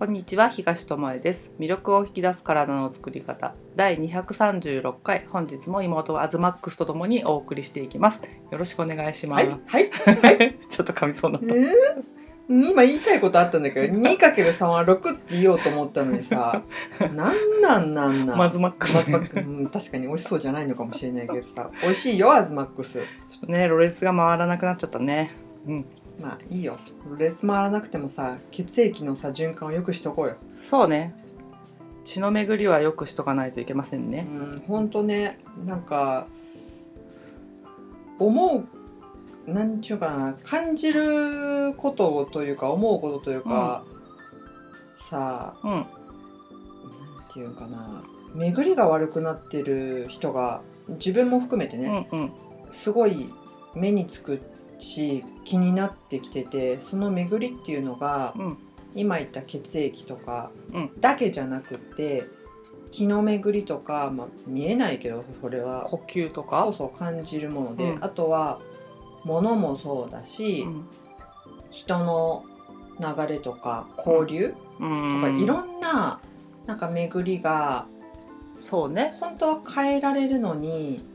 こんにちは東智恵です。魅力を引き出す体の作り方。第236回。本日も妹はアズマックスとともにお送りしていきます。よろしくお願いします、はい、はい、はい。ちょっと噛みそうになっえー、今言いたいことあったんだけど、2×3 は6って言おうと思ったのにさ、なんなんなんなん？たマズマックス、ままうん確かに美味しそうじゃないのかもしれないけどさ、美味しいよ、アズマックス。ちょっとねろれつが回らなくなっちゃったね。うんまあいいよ。列回らなくてもさ、血液のさ、循環を良くしとこうよ。そうね。血の巡りはよくしとかないといけませんうねん、ほんとね、なんか、思う、なんちゅうかな、感じることというか、思うことというか、さあ、うん。なんていうかな。巡りが悪くなってる人が自分も含めてうね、んうん。すごい目につくし気になってきててその巡りっていうのがうん。今言った血液とかうん。だけじゃなくって気の巡りとか、まあ、見えないけどそれは。呼吸とそかうそう感じるもので、うん。あとは物もそうだし、うん。人の流れとか交流うとん。か、いろんななんか巡りがそうね。本当は変えられるのに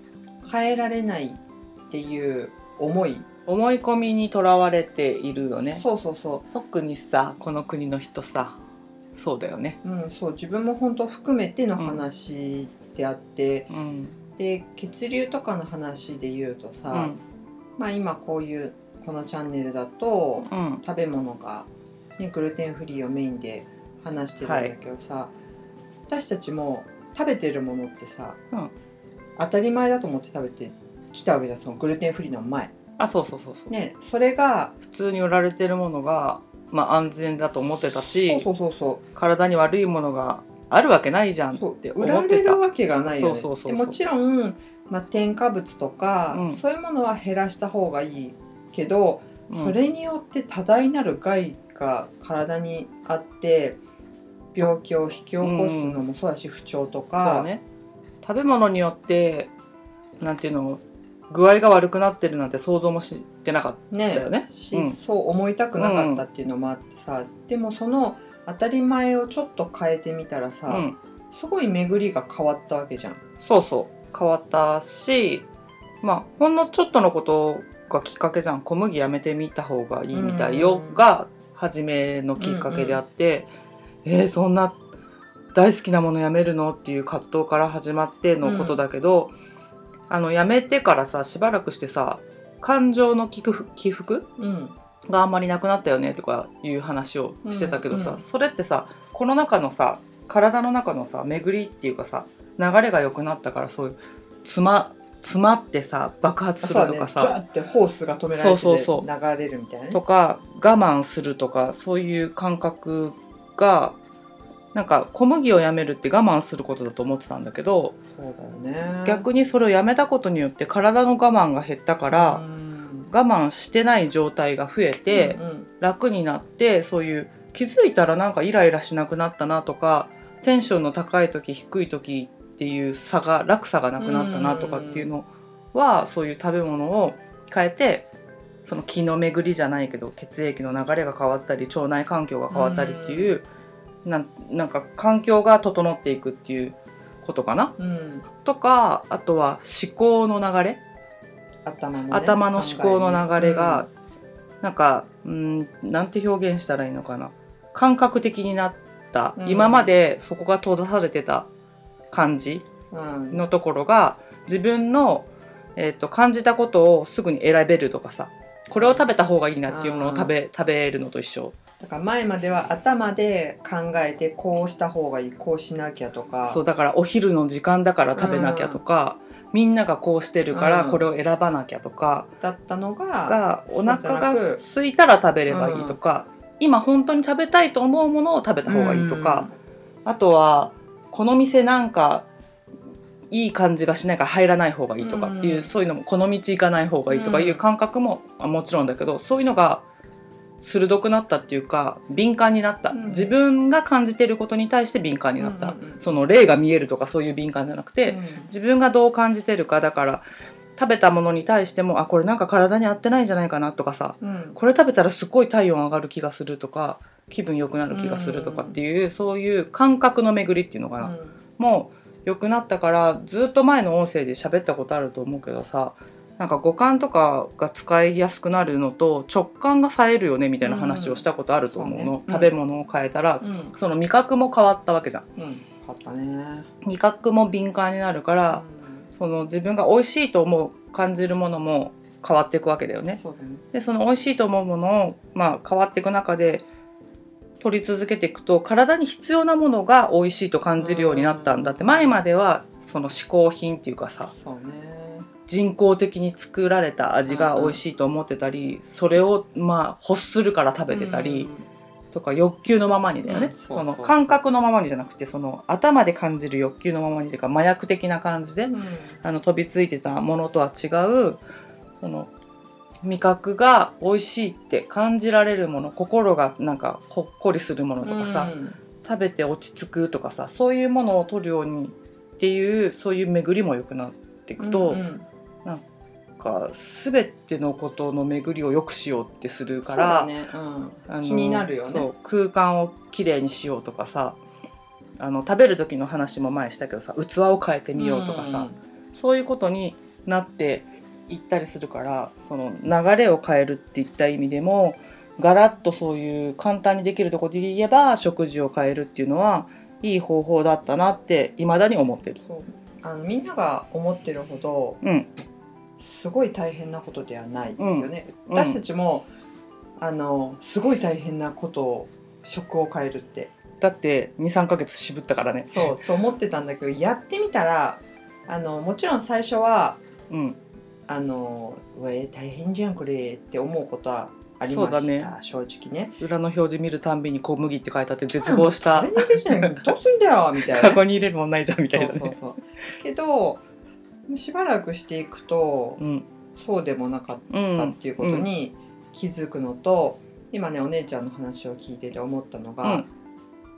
変えられないっていう思い、思い込みにとらわれているよね。そうそうそ特にさこの国の人さ。そうだよね。う,、うん、そう。自分も本当含めての話であって、うん。で血流とかの話で言うとさ、うん。まあ今こういうこのチャンネルだとうん。食べ物が、ね、グルテンフリーをメインで話してるんだけどさ、私たちも食べてるものってさ、うん。当たり前だと思って食べてきたわけじゃんそのグルテンフリーの前。あそうそうそうそう、ね、それが普通に売られてるものが、まあ、安全だと思ってたしそうそうそうそ体に悪いものがあるわけないじゃんって売ら思ってた。れるわけがないよね。そうそうもちろん、まあ、添加物とか、うん。そういうものは減らした方がいいけど、うん。それによって多大なる害が体にあって病気を引き起こすのもそうだし、不調とか。ね。食べ物によってなんていうの具合が悪くなってるなんて想像もしてなかっねだよね。しうん。そう思いたくなかったっていうのもあってさ、でもその当たり前をちょっと変えてみたらさ、た、うん、すごい巡りが変わったわけじゃん。そうそう。変わったしまあほんのちょっとのことがきっかけじゃん。小麦やめてみた方がいいみたいよ。うん。が初めのきっかけであって、えーそんな大好きなものやめるの？っていう葛藤から始まってのことだけど、あのやめてからさしばらくしてさ感情の起伏起伏うん。があんまりなくなったよねとかいう話をしてたけどさ、うん。うんそれってさこの中のさ体の中のさ巡りっていうかさ流れが良くなったからそういう詰ま詰まってさ爆発するとかさ、そうだね、ってホースが止められてそうそう。流れるみたいなね。とか我慢するとかそういう感覚がなんか小麦をやめるって我慢することだと思ってたんだけどそうだよね。逆にそれをやめたことによって体の我慢が減ったから、うん我慢してない状態が増えて、うんうん楽になってそういう気づいたらなんかイライラしなくなったなとかテンションの高い時低い時っていう差が落差がなくなったなとかっていうのはそういう食べ物を変えてその気の巡りじゃないけど血液の流れが変わったり腸内環境が変わったりっていうなんなんか環境が整っていくっていうことかな？うん。とかあとは思考の流れ？頭のね頭の思考の流れ考が、なんかうんなんて表現したらいいのかな？感覚的になった、うん。今までそこが閉ざされてた感じのところが自分の、えー、と感じたことをすぐに選べるとかさ。これを食べた方がいいなっていうものを食べ食べるのと一緒だから前までは頭で考えてこうした方がいいこうしなきゃとか。そうだからお昼の時間だから食べなきゃとか、みんながこうしてるからうんこれを選ばなきゃとか、だったのががお腹がく空いたら食べればいいとか、今本当に食べたいと思うものを食べた方がいいとか、あとはこの店なんかいい感じがしないから入らない方がいいとかっていう、うん。そういうのもこの道行かない方がいいとかいう感覚も、あもちろんだけどそういうのが鋭くなったっていうか敏感になった、うん。自分が感じていることに対して敏感になった、うんうんうん。その霊が見えるとかそういう敏感じゃなくて、うん。自分がどう感じてるかだから食べたものに対してもあこれなんか体に合ってないんじゃないかなとかさうん。これ食べたらすっごい体温上がる気がするとか気分良くなる気がするとかっていう、そういう感覚の巡りっていうのかな、もう良くなったからずっと前の音声で喋ったことあると思うけどさなんか五感とかが使いやすくなるのと直感が冴えるよねみたいな話をしたことあると思うの、うんそうね。うん食べ物を変えたら、うん。うんその味覚も変わったわけじゃん。うん。買ったね。味覚も敏感になるから、その自分が美味しいと思う感じるものも変わっていくわけだよね。そね。でその美味しいと思うものを、まあ、変わっていく中で取り続けていくと体に必要なものが美味しいと感じるようになったんだって。前まではその嗜好品っていうかさそうね人工的に作られた味が美味しいと思ってたりそれをまあ欲するから食べてたりとか欲求のままにだよね。うんその感覚のままにじゃなくてその頭で感じる欲求のままにというか麻薬的な感じでうん。あの飛びついてたものとは違うその味覚が美味しいって感じられるもの心がなんかほっこりするものとかさ、うん。食べて落ち着くとかさそういうものを取るようにっていうそういう巡りも良くなっていくと、うんうんか全てのことの巡りを良くしようってするから、うん。気になるよね。そう空間をきれいにしようとかさあの食べる時の話も前したけどさ器を変えてみようとかさ、そういうことになっていったりするからその流れを変えるっていった意味でもガラッとそういう簡単にできるところで言えば食事を変えるっていうのはいい方法だったなって未だに思ってる。そう。あのみんなが思ってるほどうん、すごい大変なことではないよね、うん。私たちもあのすごい大変なことを食を変えるって。だって23ヶ月渋ったからね。そうと思ってたんだけどやってみたらあのもちろん最初はうん、あの「うえ大変じゃんこれ」って思うことはありました、そうだね。正直ね。裏の表示見るたんびに小麦って書いてあって絶望した。どうすんだよみたいな。カね、ゴに入れるもんないじゃんみたいなね。そうそうそう。けどしばらくしていくとうん。そうでもなかっうん、たっていうことに気づくのと、今ねお姉ちゃんの話を聞いてて思ったのが、うん。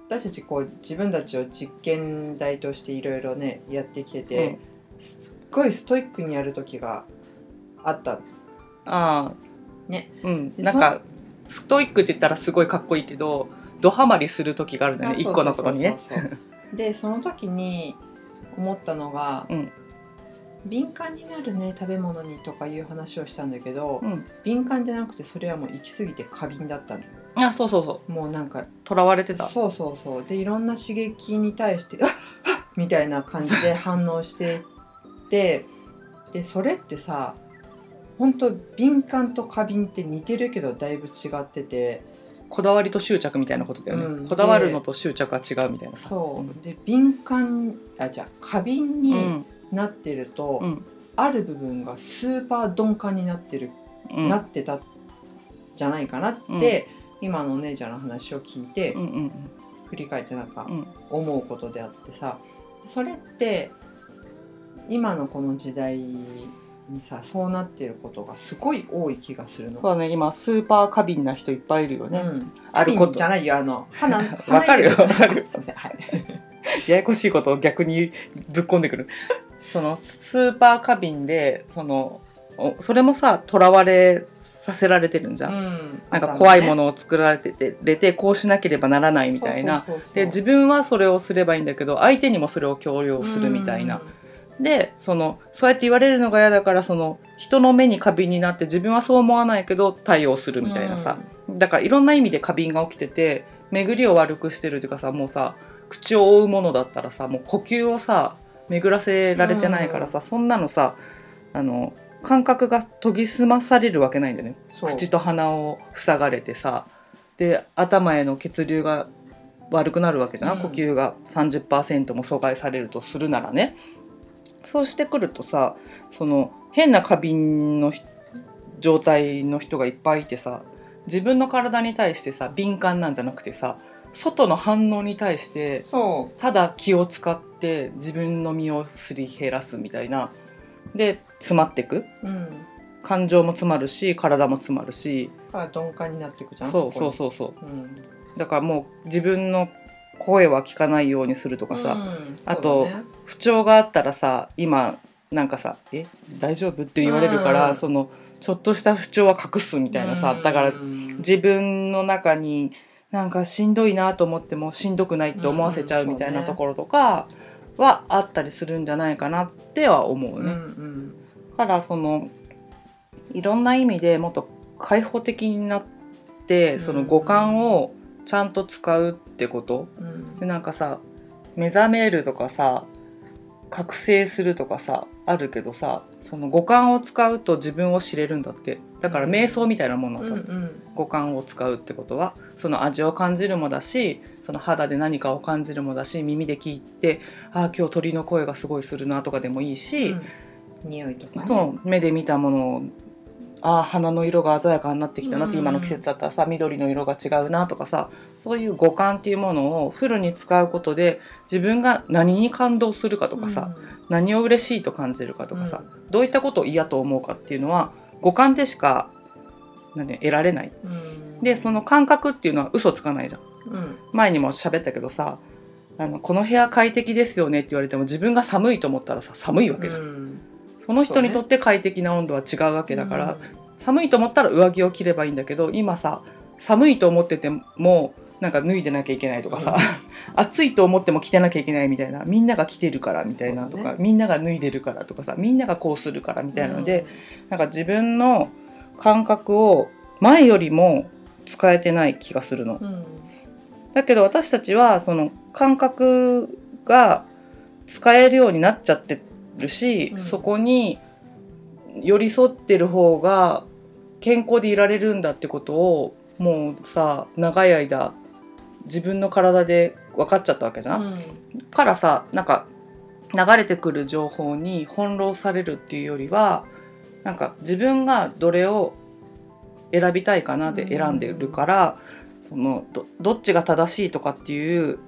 私たちこう自分たちを実験台としていろいろねやってきてて、すっごいストイックにやる時があった。ああ。ね。うん。でなんかストイックって言ったらすごいかっこいいけどドハマりする時があるんだよね一個のことにね。でその時に思ったのが、うん敏感になるね食べ物にとかいう話をしたんだけど、うん。敏感じゃなくてそれはもう行き過ぎて過敏だったのよ。あそうそうそう。もうなんかとらわれてた。そうそうそう。でいろんな刺激に対して「あっあっ!」みたいな感じで 反応していってでそれってさ本当敏感と過敏って似てるけどだいぶ違ってて。こだわりと執着みたいなことだよね、うん。こだわるのと執着は違うみたいなさ。そう。で敏感あじゃあ過敏うにんなってると、うん。ある部分がスーパー鈍感になってる、うん。なってたんじゃないかなって、今のお姉ちゃんの話を聞いて、うんうん振り返ってなんかうん。思うことであってさそれって今のこの時代にさそうなってることがすごい多い気がするの？そうだね今スーパー過敏な人いっぱいいるよね、うん、あること。じゃないよあの鼻わかるよわかる。よ すいませんはい。ややこしいことを逆にぶっ込んでくるそのスーパー過敏でそのおそれもさとらわれさせられてるんじゃん、うん。なんか怖いもののを作られててれてこうしなければならないみたいな。で自分はそれをすればいいんだけど相手にもそれを強要するみたいな、でそのそうやって言われるのが嫌だからその人の目に過敏になって自分はそう思わないけど対応するみたいなさ、だからいろんな意味で過敏が起きてて巡りを悪くしてるっていうかさもうさ口を覆うものだったらさもう呼吸をさ巡らせられてないからさ、そんなのさあの感覚が研ぎ澄まされるわけないんだよね。口と鼻を塞がれてさで頭への血流が悪くなるわけじゃん、うん。呼吸が30%も阻害されるとするならね。そうしてくるとさその変な過敏のひ状態の人がいっぱいいてさ自分の体に対してさ敏感なんじゃなくてさ外の反応に対してそただ気を使って自分の身をすり減らすみたいな。で詰まってく。う、うん、感情も詰まるし体も詰まるし。鈍感になっていくじゃんそうそうう、そうそう。うん、だからもう自分の声は聞かないようにするとかさ、うんあと不調があったらさ今なんかさ「え大丈夫?」って言われるから、うん。そのちょっとした不調は隠すみたいなさ、だから自分の中になんかしんどいなと思ってもしんどくないって思わせちゃうみたいなところとかはあったりするんじゃないかなっては思ううんね。うんだからそのいろんな意味でもっと開放的になってその五感をちゃんと使うってこと。うん。でなんかさ目覚めるとかさ覚醒するとかさあるけどさその五感を使うと自分を知れるんだってだから瞑想みたいなものうだと、んうん。五感を使うってことはその味を感じるもだしその肌で何かを感じるもだし耳で聞いてああ今日鳥の声がすごいするなとかでもいいし、うん。匂いとかね。目で見たものをああ花の色が鮮やかになってきたなって、うん今の季節だったらさ緑の色が違うなとかさそういう五感っていうものをフルに使うことで自分が何に感動するかとかさ、何を嬉しいと感じるかとかさ、どういったことを嫌と思うかっていうのは五感でしかなんで得られない。うんうんでその感覚っていうのは嘘つかないじゃん。うん前にも喋ったけどさあのこの部屋快適ですよねって言われても自分が寒いと思ったらさ寒いわけじゃん。うんその人にとって快適な温度は違うわけだから、寒いと思ったら上着を着ればいいんだけど今さ寒いと思っててもなんか脱いでなきゃいけないとかさ、暑いと思っても着てなきゃいけないみたいなみんなが着てるからみたいなとか、そうだみんなが脱いでるからとかさみんながこうするからみたいなので、なんか自分の感覚を前よりも使えてない気がするの。うん。だけど私たちはその感覚が使えるようになっちゃってるし、うん。そこに寄り添ってる方が健康でいられるんだってことをもうさ長い間自分の体で分かっちゃったわけじゃん？からさなんか流れてくる情報に翻弄されるっていうよりはなんか自分がどれを選びたいかなで選んでるから、そのどどっちが正しいとかっていう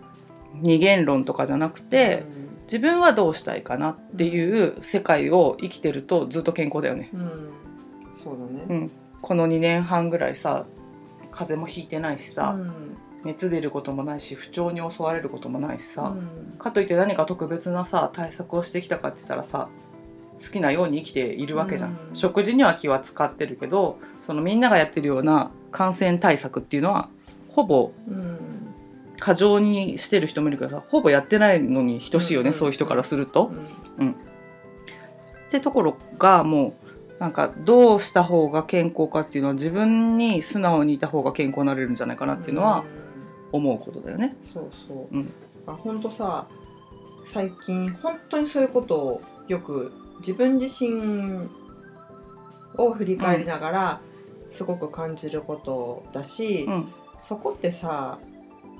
二元論とかじゃなくて、自分はどうしたいかなっていう世界を生きてるとずっと健康だよね。うん。うんそうだね。うん、この2年半ぐらいさ風邪もひいてないしさ、うん熱出ることもないし不調に襲われることもないしさ、うん。かといって何か特別なさ対策をしてきたかって言ったらさ好きなように生きているわけじゃん、うん。食事には気は使ってるけどそのみんながやってるような感染対策っていうのはほぼうん過剰にしてる人もいるけどさほぼやってないのに等しいよね、うんうんそういう人からすると。うん。ってところがもうなんかどうした方が健康かっていうのは自分に素直にいた方が健康になれるんじゃないかなっていうのは思うことだよね。そうそう、うん。あ本当さ最近本当にそういうことをよく自分自身を振り返りながらすごく感じることだし、うん。そこってさ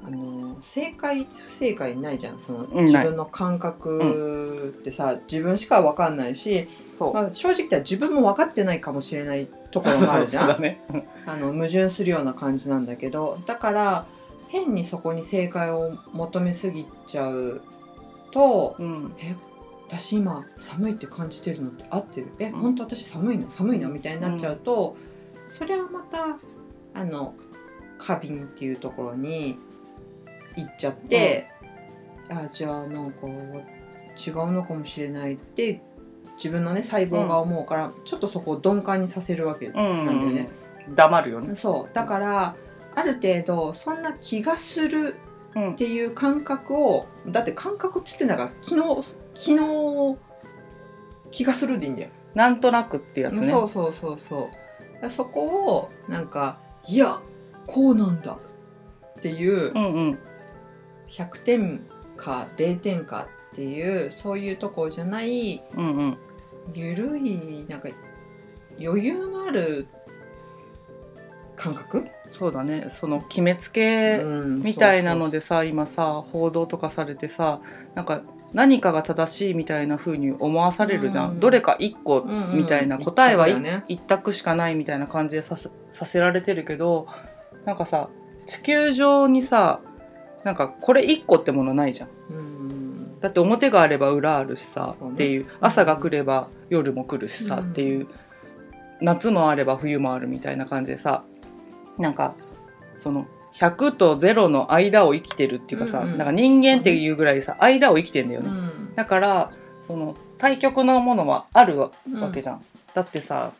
あの正解不正解ないじゃん。その自分の感覚ってさ、自分しか分かんないし、そう、まあ、正直言自分も分かってないかもしれないところもあるじゃん。そうだね。あの矛盾するような感じなんだけどだから変にそこに正解を求めすぎちゃうとうん「え私今寒いって感じてるのって合ってる？えん。本当私寒いの？寒いの?」みたいになっちゃうと、それはまたあの過敏っていうところに行っちゃって、あじゃあなんか違うのかもしれないって自分のね細胞が思うから、ちょっとそこを鈍感にさせるわけうんなんだよね。黙るよね。そう。だからある程度そんな気がするうん。っていう感覚をだって感覚っつってんだから昨日昨日気がするでいいんだよ、なんとなくってやつね。そうそうそうそう。そこをなんかいやこうなんだ。っていううんうん。100点か0点かっていうそういうところじゃないうんうん。ゆるいなんか余裕のある感覚、そうだね。その決めつけうんみたいなのでさ今さ報道とかされてさなんか何かが正しいみたいな風に思わされるじゃん、うん。どれか一個うんうん。みたいな、答えは一一択だよね。一択しかないみたいな感じでさせさせられてるけどなんかさ地球上にさなんかこれ一個ってものないじゃん。うん。だって表があれば裏あるしさ、っていう。朝が来れば夜も来るしさ、うん。っていう。夏もあれば冬もあるみたいな感じでさなんかその100と0の間を生きてるっていうかさ、うんうん。なんか人間っていうぐらいさ間を生きてんだよね、うん。だからその対極のものはあるわけじゃん、だってさ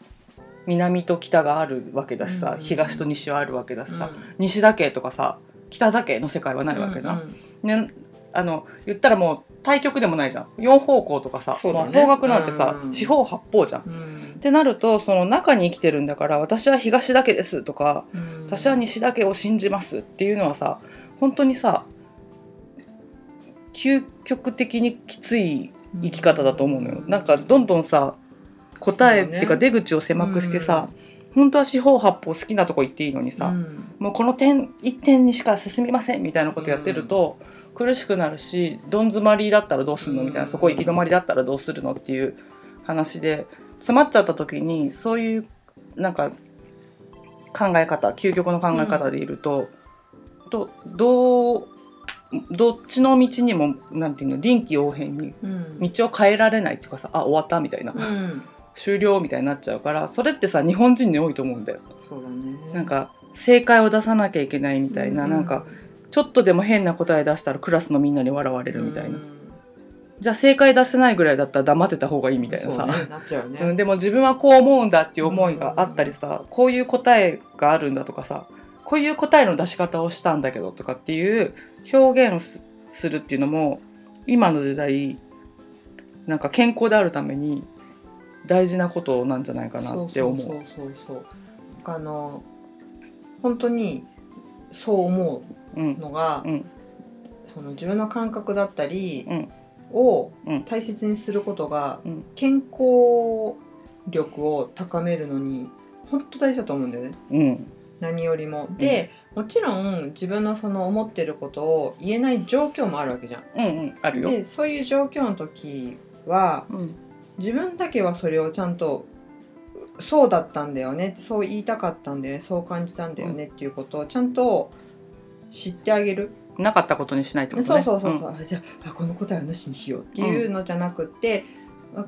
南と北があるわけだしさ、うん東と西はあるわけだしさ、うん。西だけとかさ北だけの世界はないわけじゃん、うん。ね、あの言ったらもう対極でもないじゃん。4方向とかさ、ね。まあ方角なんてさ、うん。四方八方じゃん。うん。ってなるとその中に生きてるんだから私は東だけですとかうん。私は西だけを信じますっていうのはさ本当にさ究極的にきつい生き方だと思うのよ。なんかどんどんさ答えっていうか出口を狭くしてさ、本当は四方八方好きなとこ行っていいのにさ、うん。もうこの点一点にしか進みませんみたいなことやってると、苦しくなるしどん詰まりだったらどうするの？みたいな、うんそこ行き止まりだったらどうするのっていう話で詰まっちゃった時にそういうなんか考え方究極の考え方でいると、どどうどっちの道にもなんていうの臨機応変にうん。道を変えられないっていうかさあ終わったみたいな、うん。終了みたいになっちゃうからそれってさ日本人に多いと思うんだよ。そうだね。なんか正解を出さなきゃいけないみたいな、なんかちょっとでも変な答え出したらクラスのみんなに笑われるみたいな、うん。じゃあ正解出せないぐらいだったら黙ってた方がいいみたいなさ、でも自分はこう思うんだっていう思いがあったりさ、こういう答えがあるんだとかさこういう答えの出し方をしたんだけどとかっていう表現すするっていうのも今の時代なんか健康であるために大事なことなんじゃないかなって思う。そうそうそうそうあの本当にそう思うんうのが、うん。その自分の感覚だったりうん。をうん。大切にすることが、うん。健康力を高めるのに本当大事だと思うんだよね。うん。何よりも。で、もちろん自分のその思ってることを言えない状況もあるわけじゃん。うんうん。あるよ。でそういう状況の時はうん。自分だけはそれをちゃんとそうだったんだよね。そう言いたかったんだよね。そう感じたんだよねっていうことをちゃんと知ってあげる、なかったことにしないってことね。そうそうそうそう、あじゃああこの答えはなしにしようっていうのじゃなくって、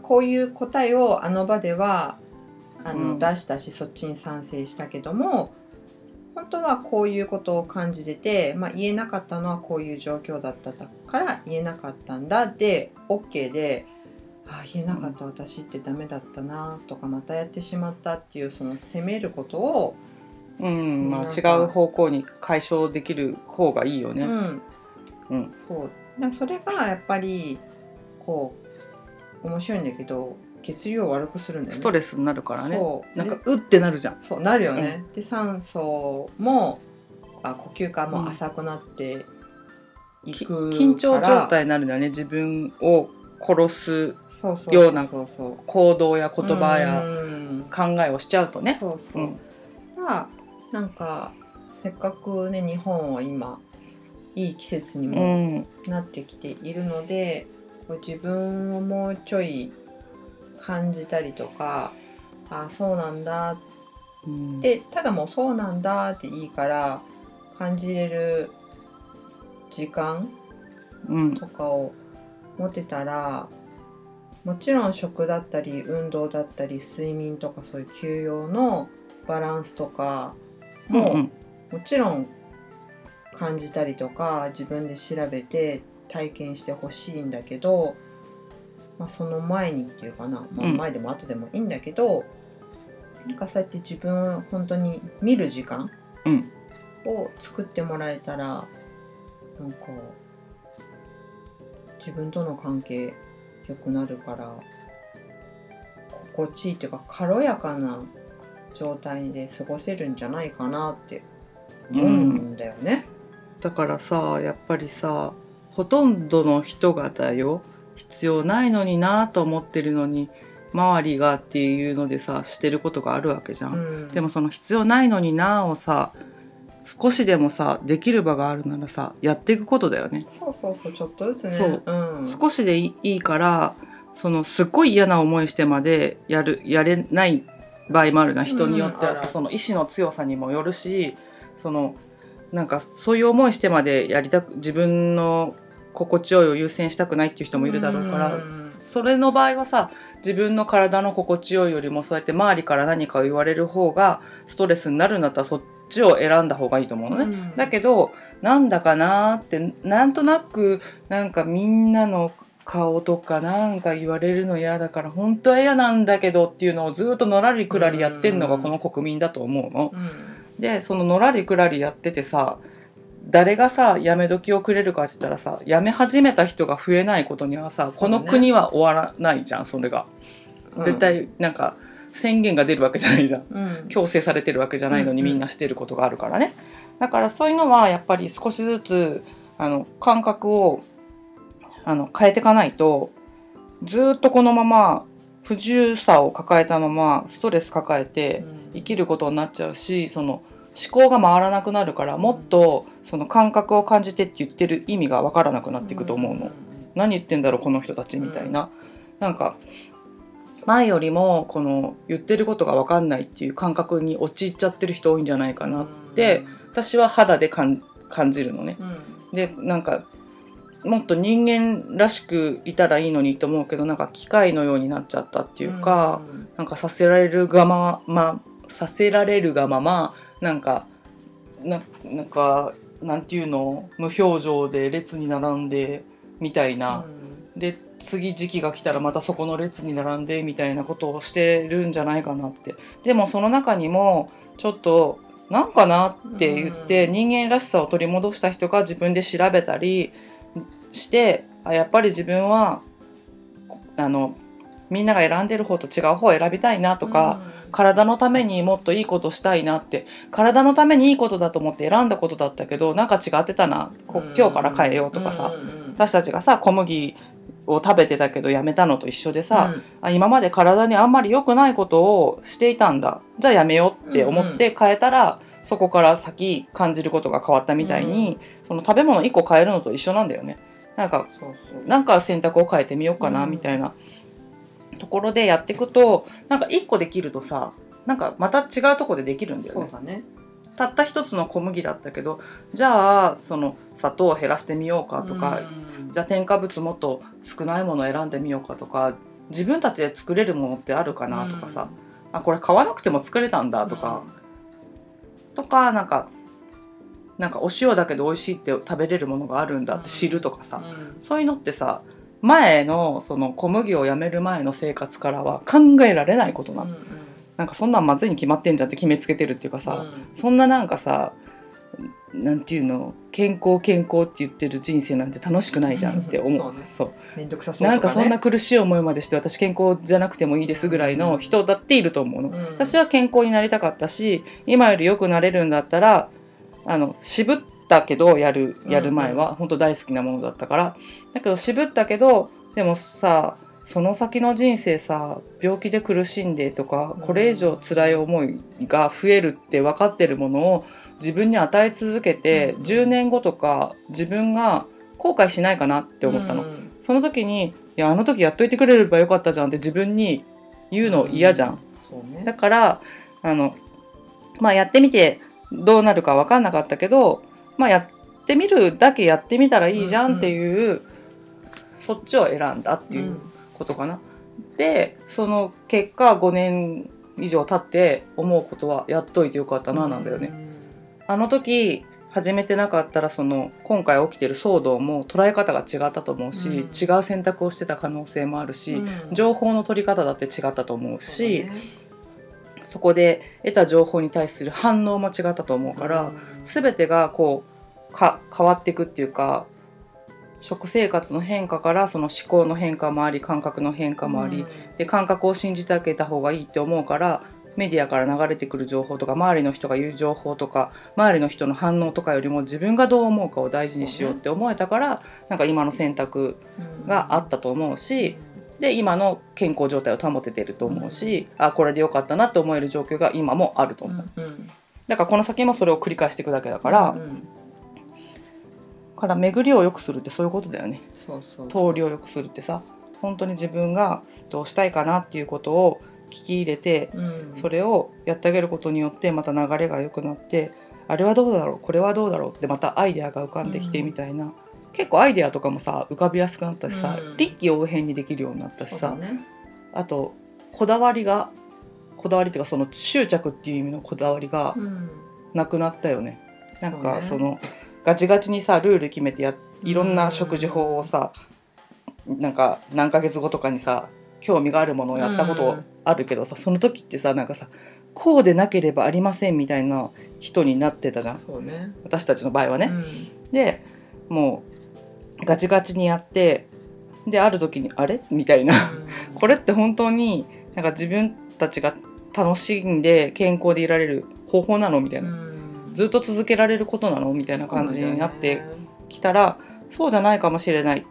こういう答えをあの場ではあの、うん。出したしそっちに賛成したけども本当はこういうことを感じてて、まあ、言えなかったのはこういう状況だったから言えなかったんだ。で OK で。あ言えなかった私ってダメだったなとかまたやってしまったっていうその責めることを、うん、うん、まあ違う方向に解消できる方がいいよね。うんうんそうだそれがやっぱりこう面白いんだけど血流を悪くするんだよね。ストレスになるからね。そうなんかでうってなるじゃん。そうなるよね。で酸素もあ呼吸がもう浅くなっていきくから、緊張状態になるんだよね。自分を殺すような行動や言葉うやん。考えをしちゃうとね。そうそう。う、ん。がなんかせっかくね日本は今いい季節にうもん。なってきているので、こう自分をもうちょい感じたりとかあそうなんだうん。でただもうそうなんだっていいから感じれる時間うん。とかを持てたらもちろん食だったり運動だったり睡眠とかそういう休養のバランスとかも、うんもちろん感じたりとか自分で調べて体験してほしいんだけど、まあ、その前にっていうかな、まあ、うん。前でも後でもいいんだけど、なんかそうやって自分を本当に見る時間うん。を作ってもらえたらなんか自分との関係良くなるから心地いいっていうか軽やかな状態で過ごせるんじゃないかなって思うんだよね。だからさやっぱりさほとんどの人がだよ必要ないのになと思ってるのに周りがっていうのでさしてることがあるわけじゃん。うんでもその必要ないのになをさ少しでもさできる場があるならさやっていくことだよね。そうそうそうちょっとずつね。そう。うん、少しでいいからそのすっごい嫌な思いしてまでやるやれない場合もあるじゃん。人によってはさ、うんその意志の強さにもよるしそのなんかそういう思いしてまでやりたく自分の心地よいを優先したくないっていう人もいるだろうから、うん。それの場合はさ自分の体の心地よいよりもそうやって周りから何かを言われる方がストレスになるんだったらそっちを選んだ方がいいと思うのね。うんだけどなんだかなーってなんとなくなんかみんなの顔とかなんか言われるの嫌だから本当は嫌なんだけどっていうのをずっとのらりくらりやってんのがこの国民だと思うの。うんでそののらりくらりやっててさ誰がさやめ時をくれるかって言ったらさやめ始めた人が増えないことにはさ、ねこの国は終わらないじゃんそれが。絶対なんか宣言が出るわけじゃないじゃん。うん。強制されてるわけじゃないのにうんうん。みんなしてることがあるからね。だからそういうのはやっぱり少しずつあの感覚をあの変えていかないとずっとこのまま不自由さを抱えたままストレス抱えて生きることになっちゃうしその思考が回らなくなるからもっとその感覚を感じてって言ってる意味が分からなくなっていくと思うの。何言ってんだろうこの人たちみたいな、なんか前よりもこの言ってることが分かんないっていう感覚に陥っちゃってる人多いんじゃないかなって私は肌で感感じるのね。うん。でなんかもっと人間らしくいたらいいのにと思うけどなんか機械のようになっちゃったっていうか、なんかさせられるがままさせられるがままなんかななんかなんていうの？無表情で列に並んでみたいな、で次時期が来たらまたそこの列に並んでみたいなことをしてるんじゃないかなって。でもその中にもちょっとなんかなって言って、うん。人間らしさを取り戻した人が自分で調べたりしてあやっぱり自分はあのみんなが選んでる方と違う方を選びたいなとか、体のためにもっといいことしたいなって。体のためにいいことだと思って選んだことだったけどなんか違ってたな。こ今日から変えようとかさ、私たちがさ小麦を食べてたけどやめたのと一緒でさ、あ今まで体にあんまり良くないことをしていたんだ。じゃあやめようって思って変えたら、そこから先感じることが変わったみたいに、その食べ物1個変えるのと一緒なんだよね。なんかそうそう。なんか選択を変えてみようかなうん。みたいな。ところでやっていくとなんか1個できるとさなんかまた違うとこでできるんだよね。ねたった一つの小麦だったけどじゃあその砂糖を減らしてみようかとか、じゃあ添加物もっと少ないものを選んでみようかとか自分たちで作れるものってあるかなとかさ、あこれ買わなくても作れたんだとか、とかなんかなんかお塩だけど美味しいって食べれるものがあるんだって知るとかさ、そういうのってさ前のその小麦をやめる前の生活からは考えられないことなの、なんかそんなんまずいに決まってんじゃんって決めつけてるっていうかさ、そんななんかさなんていうの健康健康って言ってる人生なんて楽しくないじゃんって思う,、そうね。そう。めんどくさそうなんかそんなと苦しい思いまでして私健康じゃなくてもいいですぐらいの人だっていると思うの、うん。私は健康になりたかったし今より良くなれるんだったらあの渋ったけどやるやる前は本当大好きなものだったから。だけど渋ったけどでもさその先の人生さ病気で苦しんでとかうん。これ以上辛い思いが増えるって分かってるものを自分に与え続けてうん。10年後とか自分が後悔しないかなって思ったの。うん。その時に「いやあの時やっといてくれればよかったじゃん」って自分に言うの嫌じゃん。そうね。だからあのまあやってみてどうなるか分かんなかったけどまあやってみるだけやってみたらいいじゃんっていう、そっちを選んだっていうことかな。でその結果5年以上経って思うことはやっといてよかったななんだよね。あの時始めてなかったらその今回起きてる騒動も捉え方が違ったと思うし、うん違う選択をしてた可能性もあるし、情報の取り方だって違ったと思うしそこで得た情報に対する反応も違ったと思うから、全てがこうか変わっていくっていうか食生活の変化からその思考の変化もあり感覚の変化もあり、で感覚を信じてあげた方がいいって思うからメディアから流れてくる情報とか周りの人が言う情報とか周りの人の反応とかよりも自分がどう思うかを大事にしようって思えたから、なんか今の選択があったと思うし、で今の健康状態を保ててると思うし、あこれでよかったなって思える状況が今もあると思う、だからこの先もそれを繰り返していくだけだから、から巡りを良くするってそういうことだよね。通りを良くするってさ本当に自分がどうしたいかなっていうことを聞き入れてうん。それをやってあげることによってまた流れが良くなってあれはどうだろうこれはどうだろうってまたアイデアが浮かんできてうん。みたいな、結構アイデアとかもさ浮かびやすくなったしさ、うん。臨機応変にできるようになったしさ、ね。あとこだわりがこだわりっていうかその執着っていう意味のこだわりがうん。なくなったよね。なんそうね。かそのガチガチにさルール決めてやいろんな食事法をさなんか何ヶ月後とかにさ興味があるものをやったことあるけどさ、その時ってさなんかさこうでなければありませんみたいな人になってたじゃん。ね。私たちの場合はね。うん。でもうガチガチにやってである時にあれ？みたいな。これって本当になんか自分たちが楽しんで健康でいられる方法なの？みたいな、うんずっと続けられることなの？みたいな感じになってきたらそうじゃないかもしれない。っ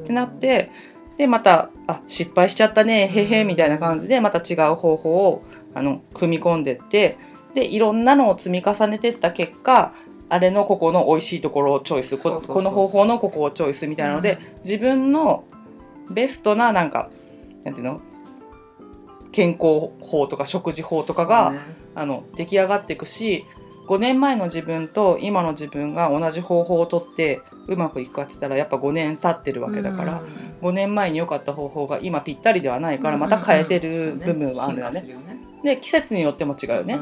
ってなってでまたあ失敗しちゃったねへへみたいな感じでまた違う方法をあの組み込んでってでいろんなのを積み重ねてった結果あれのここの美味しいところをチョイスこの方法のここをチョイスみたいなので、自分のベストななんかなんていうの？健康法とか食事法とかが、あの出来上がっていくし5年前の自分と今の自分が同じ方法をとってうまくいくかって言ったらやっぱ5年経ってるわけだから、5年前に良かった方法が今ぴったりではないからまた変えてる部分はあるよね。で季節によっても違うよね、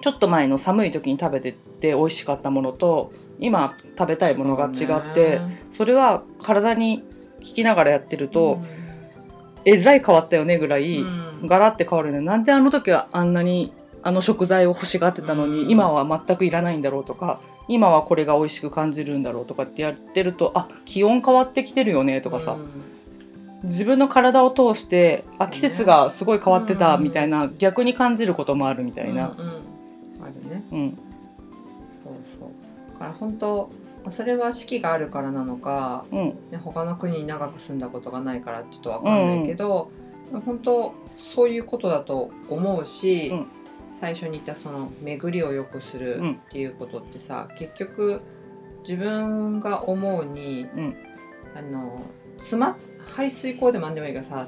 ちょっと前の寒い時に食べてて美味しかったものと今食べたいものが違ってそれは体に効きながらやってると、えらい変わったよねぐらい、ガラって変わるね。なんであの時はあんなにあの食材を欲しがってたのに、うん。今は全くいらないんだろうとか今はこれが美味しく感じるんだろうとかってやってるとあ気温変わってきてるよねとかさ、自分の体を通してあ季節がすごい変わってたうん。みたいな、逆に感じることもあるみたいな、うんうんあるね。うん。そうそう。だから本当まあそれは四季があるからなのか、うん。ね、他の国に長く住んだことがないからちょっとわかんないけど、本当そういうことだと思うし、うん最初に言ったその巡りを良くするうんっていうことってさ、結局自分が思うに、うん。あの詰ま排水口でもなんでもいいけどさ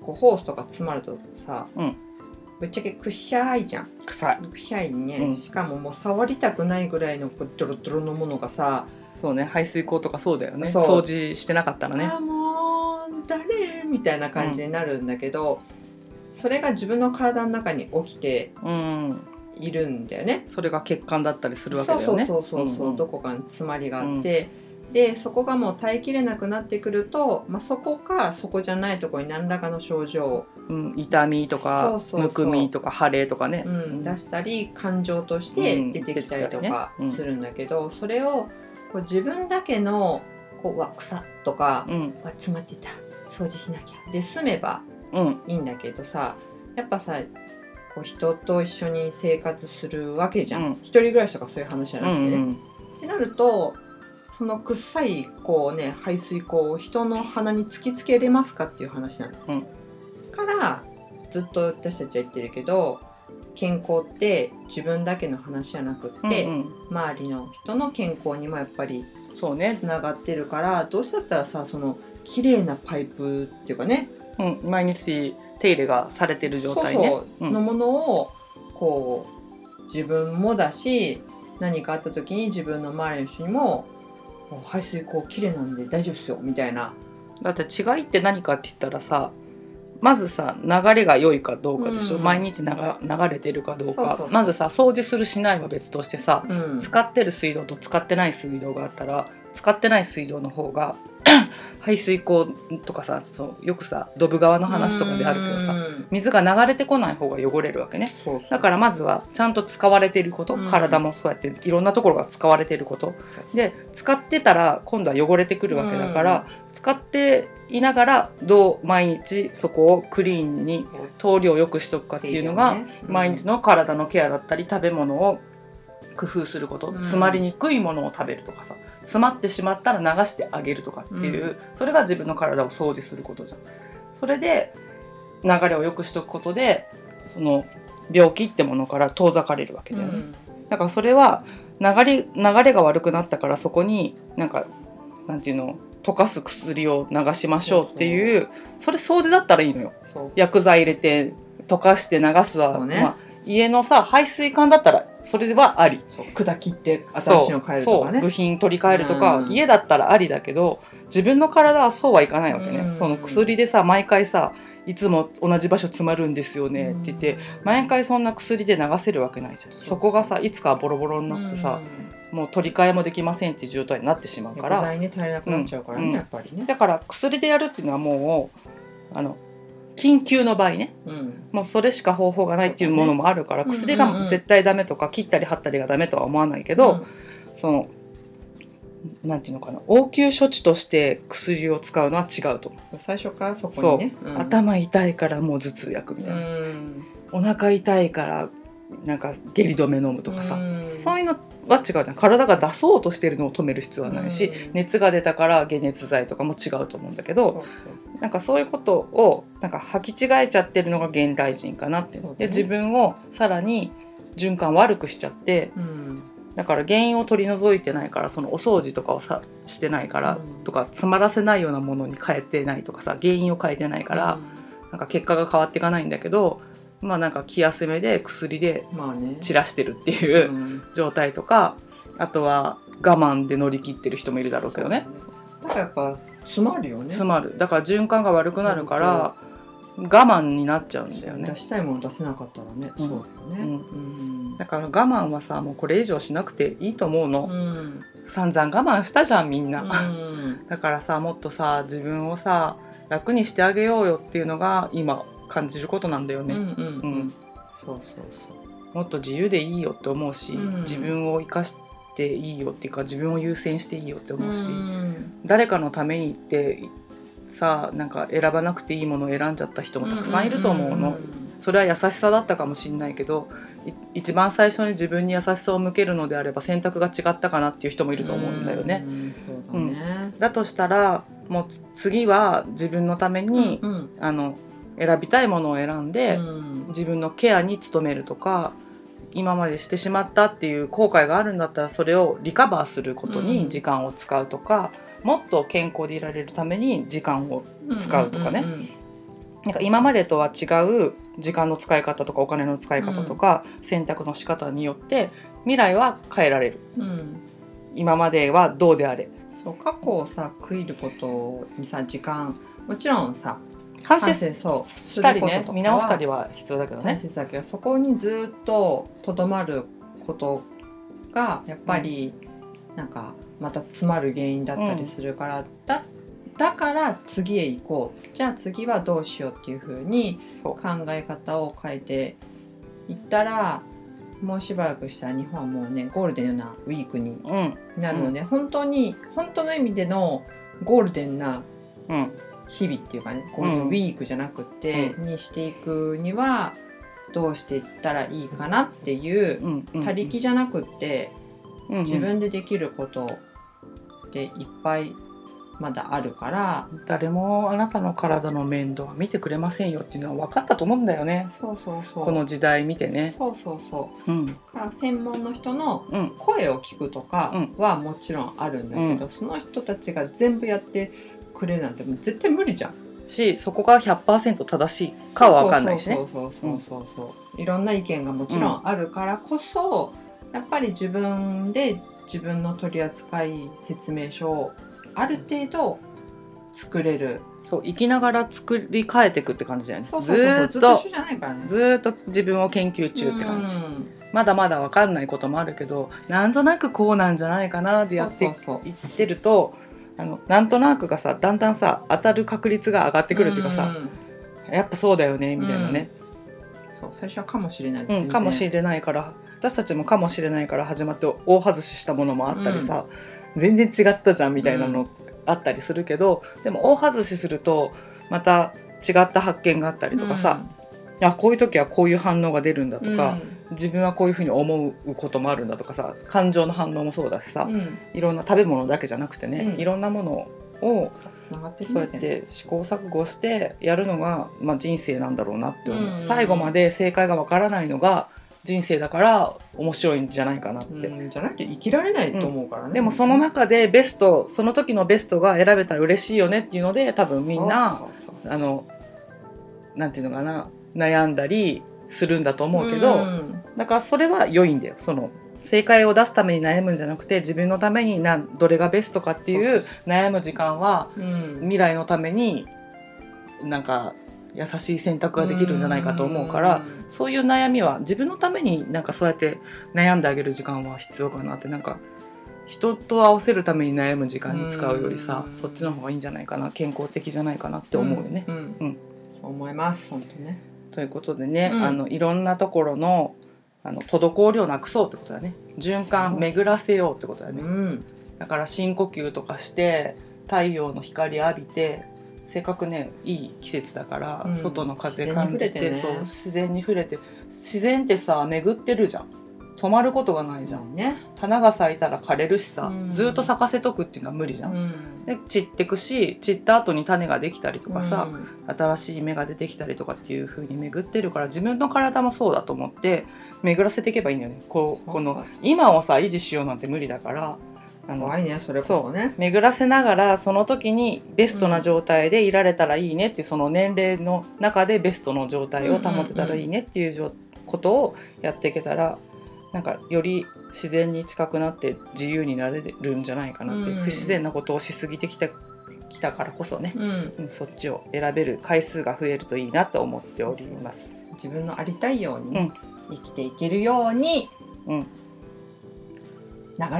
こうホースとか詰まるとさ、うん。ぶっちゃけくっしゃいじゃん。臭い。くしゃいね、うん。しかももう触りたくないぐらいのこうドロドロのものがさそうね。排水口とかそうだよね。掃除してなかったらね。あーもう誰？みたいな感じになるんだけど、それが自分の体の中に起きてうんいるんだよね。それが血管だったりするわけだよね。そうそうそうそう、んん。どこかに詰まりがあって、でそこがもう耐えきれなくなってくると、まあ、そこかそこじゃないところに何らかの症状うん、痛みとかむくみとか腫れとかね、を、うん。出したり感情としてうん。出てきたりとかするんだけど、それをこう自分だけのこううわ草とか、うん。うわ詰まってた。掃除しなきゃ。で済めばうんいいんだけどさやっぱさこう人と一緒に生活するわけじゃん、うん。一人暮らしとかそういう話じゃうなくてね。んってなるとその臭いこうね排水口を人の鼻に突きつけれますかっていう話なの。うん。からずっと私たちは言ってるけど健康って自分だけの話じゃなくって、うんうん。周りの人の健康にもやっぱりそうね。つ、ながってるからどうせだったらさその綺麗なパイプっていうかねうん、毎日手入れがされてる状態ね。そうそう。のものをこう自分もだし何かあった時に自分の周りの人にも「排水口綺麗なんで大丈夫ですよ」みたいな。だって違いって何かって言ったらさまずさ流れが良いかどうかでしょ、うん。毎日流流れてるかどうか。まずさ掃除するしないは別としてさ、うん。使ってる水道と使ってない水道があったら使ってない水道の方が排水口とかさそうよくさドブ川の話とかであるけどさうん。水が流れてこない方が汚れるわけね。だからまずはちゃんと使われてること、うん体もそうやっていろんなところが使われてること。で使ってたら今度は汚れてくるわけだから、使っていながらどう毎日そこをクリーンに通りを良くしとくかっていうのが、毎日の体のケアだったり食べ物を工夫すること、うん。詰まりにくいものを食べるとかさ詰まってしまったら流してあげるとかっていう、うん。それが自分の体を掃除することじゃん。それで流れを良くしとくことでその病気ってものから遠ざかれるわけだよね。だからそれは流れ流れが悪くなったからそこになんかなんていうの溶かす薬を流しましょうっていうそれ掃除だったらいいのよ。薬剤入れて溶かして流すは、ね。まあ、家のさ排水管だったらそれはあり。そう管切って新しいの変えるとかね。部品取り替えるとか、うん。家だったらありだけど自分の体はそうはいかないわけね、うん。その薬でさ毎回さいつも同じ場所詰まるんですよねって言って、毎回そんな薬で流せるわけないじゃん、そこがさいつかボロボロになってさ、もう取り替えもできませんっていう状態になってしまうから。薬剤ね足りなくなっちゃうからね、うんやっぱりね。だから薬でやるっていうのはもうあの緊急の場合ね。うん。もうそれしか方法がないっていうものもあるから、ね。薬うんうんうん。が絶対ダメとか切ったり貼ったりがダメとは思わないけど、うん。そのなんていうのかな応急処置として薬を使うのは違うと。最初からそこにね。うん。頭痛いからもう頭痛薬みたいな、うん。お腹痛いからなんか下痢止め飲むとかさ、うん。そういうのは違うじゃん。体が出そうとしてるのを止める必要はないし、うん。熱が出たから解熱剤とかも違うと思うんだけど、そなんかそういうことをなんか履き違えちゃってるのが現代人かなって、ね。で自分をさらに循環悪くしちゃって。うん。だから原因を取り除いてないからそのお掃除とかをさしてないから、うん。とか詰まらせないようなものに変えてないとかさ原因を変えてないから、なんか結果が変わっていかないんだけどまあなんか気休めで薬で。散らしてるっていううん。状態とかあとは我慢で乗り切ってる人もいるだろうけどね。だからやっぱ詰まるよね。詰まる。だから循環が悪くなるから我慢になっちゃうんだよね。出したいもの出せなかったらね。うん。そうだよね。うん。だから我慢はさもうこれ以上しなくていいと思うの、うん。散々我慢したじゃんみんな、うん。だからさもっとさ自分をさ楽にしてあげようよっていうのが今感じることなんだよね、うんうんううんん。そうそうそう。もっと自由でいいよって思うし、うん自分を生かしていいよっていうか自分を優先していいよって思うし、ん誰かのためにってさなんか選ばなくていいものを選んじゃった人もたくさんいると思うの、それは優しさだったかもしれないけどい一番最初に自分に優しさを向けるのであれば選択が違ったかなっていう人もいると思うんだよね。うんそうだね。だとしたらもう次は自分のために、うんあの選びたいものを選んで、うん。自分のケアに努めるとか今までしてしまったっていう後悔があるんだったらそれをリカバーすることに時間を使うとか、もっと健康でいられるために時間を使うとかね。んんなんか今までとは違う時間の使い方とかお金の使い方とか、選択の仕方によって未来は変えられる。うん。うん今まではどうであれ。そう過去をさ悔いることにさ時間もちろんさ反省したりね見直したりは必要だけど大ね。切だけどそこにずっととどまることがやっぱりなんかまた詰まる原因だったりするから、だだから次へ行こう。じゃあ次はどうしようっていう風にそう。考え方を変えていったらもうしばらくしたら日本はもうねゴールデンなウィークにうん。なるので、本当に本当の意味でのゴールデンなうん日々っていうかねゴールデンウィークじゃなくて、にしていくにはどうしていったらいいかなっていううんうん他力じゃなくってうんうん。自分でできることっていっぱいまだあるから誰もあなたの体の面倒は見てくれませんよっていうのは分かったと思うんだよね。そうそうそう。この時代見てね。そうそうそう。うん。だから専門の人のうん。声を聞くとかはもちろんあるんだけど、その人たちが全部やってくれるなんてもう絶対無理じゃん。しそこが100%正しいかは分かんないしねそう。そうそうそうそういろんな意見がもちろんあるからこそ、やっぱり自分で自分の取扱説明書をある程度作れるそう生きながら作り変えていくって感じだよね。そうそうそうずーっとずっと一緒じゃないからねずーっと自分を研究中って感じ。うんまだまだ分かんないこともあるけどなんとなくこうなんじゃないかなってやっていってるとあのなんとなくがさだんだんさ当たる確率が上がってくるっていうかさ、ん。やっぱそうだよねみたいなね、そう最初はかもしれないうんかもしれれないから私たちもかもしれないから始まって大外ししたものもあったりさ、全然違ったじゃんみたいなのあったりするけど、でも大外しするとまた違った発見があったりとかさ、あこういう時はこういう反応が出るんだとか、自分はこういうふうに思うこともあるんだとかさ感情の反応もそうだしさ、うん。うんいろんな食べ物だけじゃなくてね、うん。いろんなものをつながってきそうやって試行錯誤してやるのが、まあ、人生なんだろうなって思う、うん最後まで正解がわからないのが人生だから面白いんじゃないかなって、うんじゃないと生きられないと思うからね、でもその中でベストその時のベストが選べたら嬉しいよねっていうので多分みんなあのなんていうのかな悩んだりするんだと思うけど、うん。だからそれは良いんだよ。その正解を出すために悩むんじゃなくて自分のためになんどれがベストかっていう悩む時間はうん。未来のためになんか優しい選択ができるんじゃないかと思うからそういう悩みは自分のためになんかそうやって悩んであげる時間は必要かなってなんか人と合わせるために悩む時間に使うよりさうん。そっちの方がいいんじゃないかな健康的じゃないかなって思うよね。うん。うん。そう思います本当ねということでね、うん。あのいろんなところのあの滞りをなくそうってことだね。循環巡らせようってことだね。うん。だから深呼吸とかして太陽の光浴びてせっかくねいい季節だから、うん。外の風感じてねそう自然に触れて自然ってさ巡ってるじゃん止まることがないじゃん。ね。花が咲いたら枯れるしさ、うん。ずっと咲かせとくっていうのは無理じゃん、ん。で散ってくし散った後に種ができたりとかさ、うん。新しい芽が出てきたりとかっていう風に巡ってるから自分の体もそうだと思って巡らせていけばいいんだよね。こうこの今をさ維持しようなんて無理だからあの怖いねそれこそね。巡らせながらその時にベストな状態でいられたらいいねっていうその年齢の中でベストの状態を保てたらいいねっていうじょことをやっていけたらなんかより自然に近くなって自由になれるんじゃないかなって、うん。不自然なことをしすぎてきたきたからこそね、うん。うんそっちを選べる回数が増えるといいなと思っております。自分のありたいようにねうん。生きていけるようにうん、流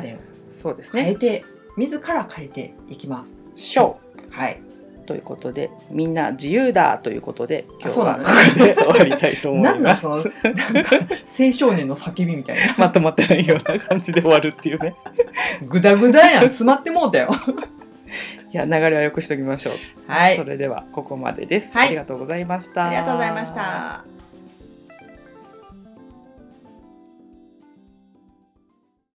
れをそうですね。変えて自ら変えていきましょはい、うということでみんな自由だということで今日はここで終わりたいと思います。なんだそのなんか青少年の叫びみたいなまとまってないような感じで終わるっていうね。グダグダやん詰まってもうたよいや流れはよくしときましょう。はいそれではここまでです。はいありがとうございました。ありがとうございました